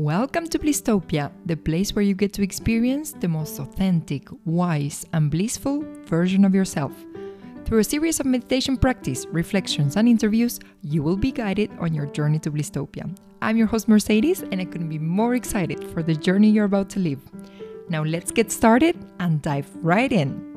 Welcome to Blisstopia, the place where you get to experience the most authentic, wise, and blissful version of yourself. Through a series of meditation practice, reflections, and interviews, you will be guided on your journey to Blisstopia. I'm your host, Mercedes, and I couldn't be more excited for the journey you're about to live. Now, let's get started and dive right in.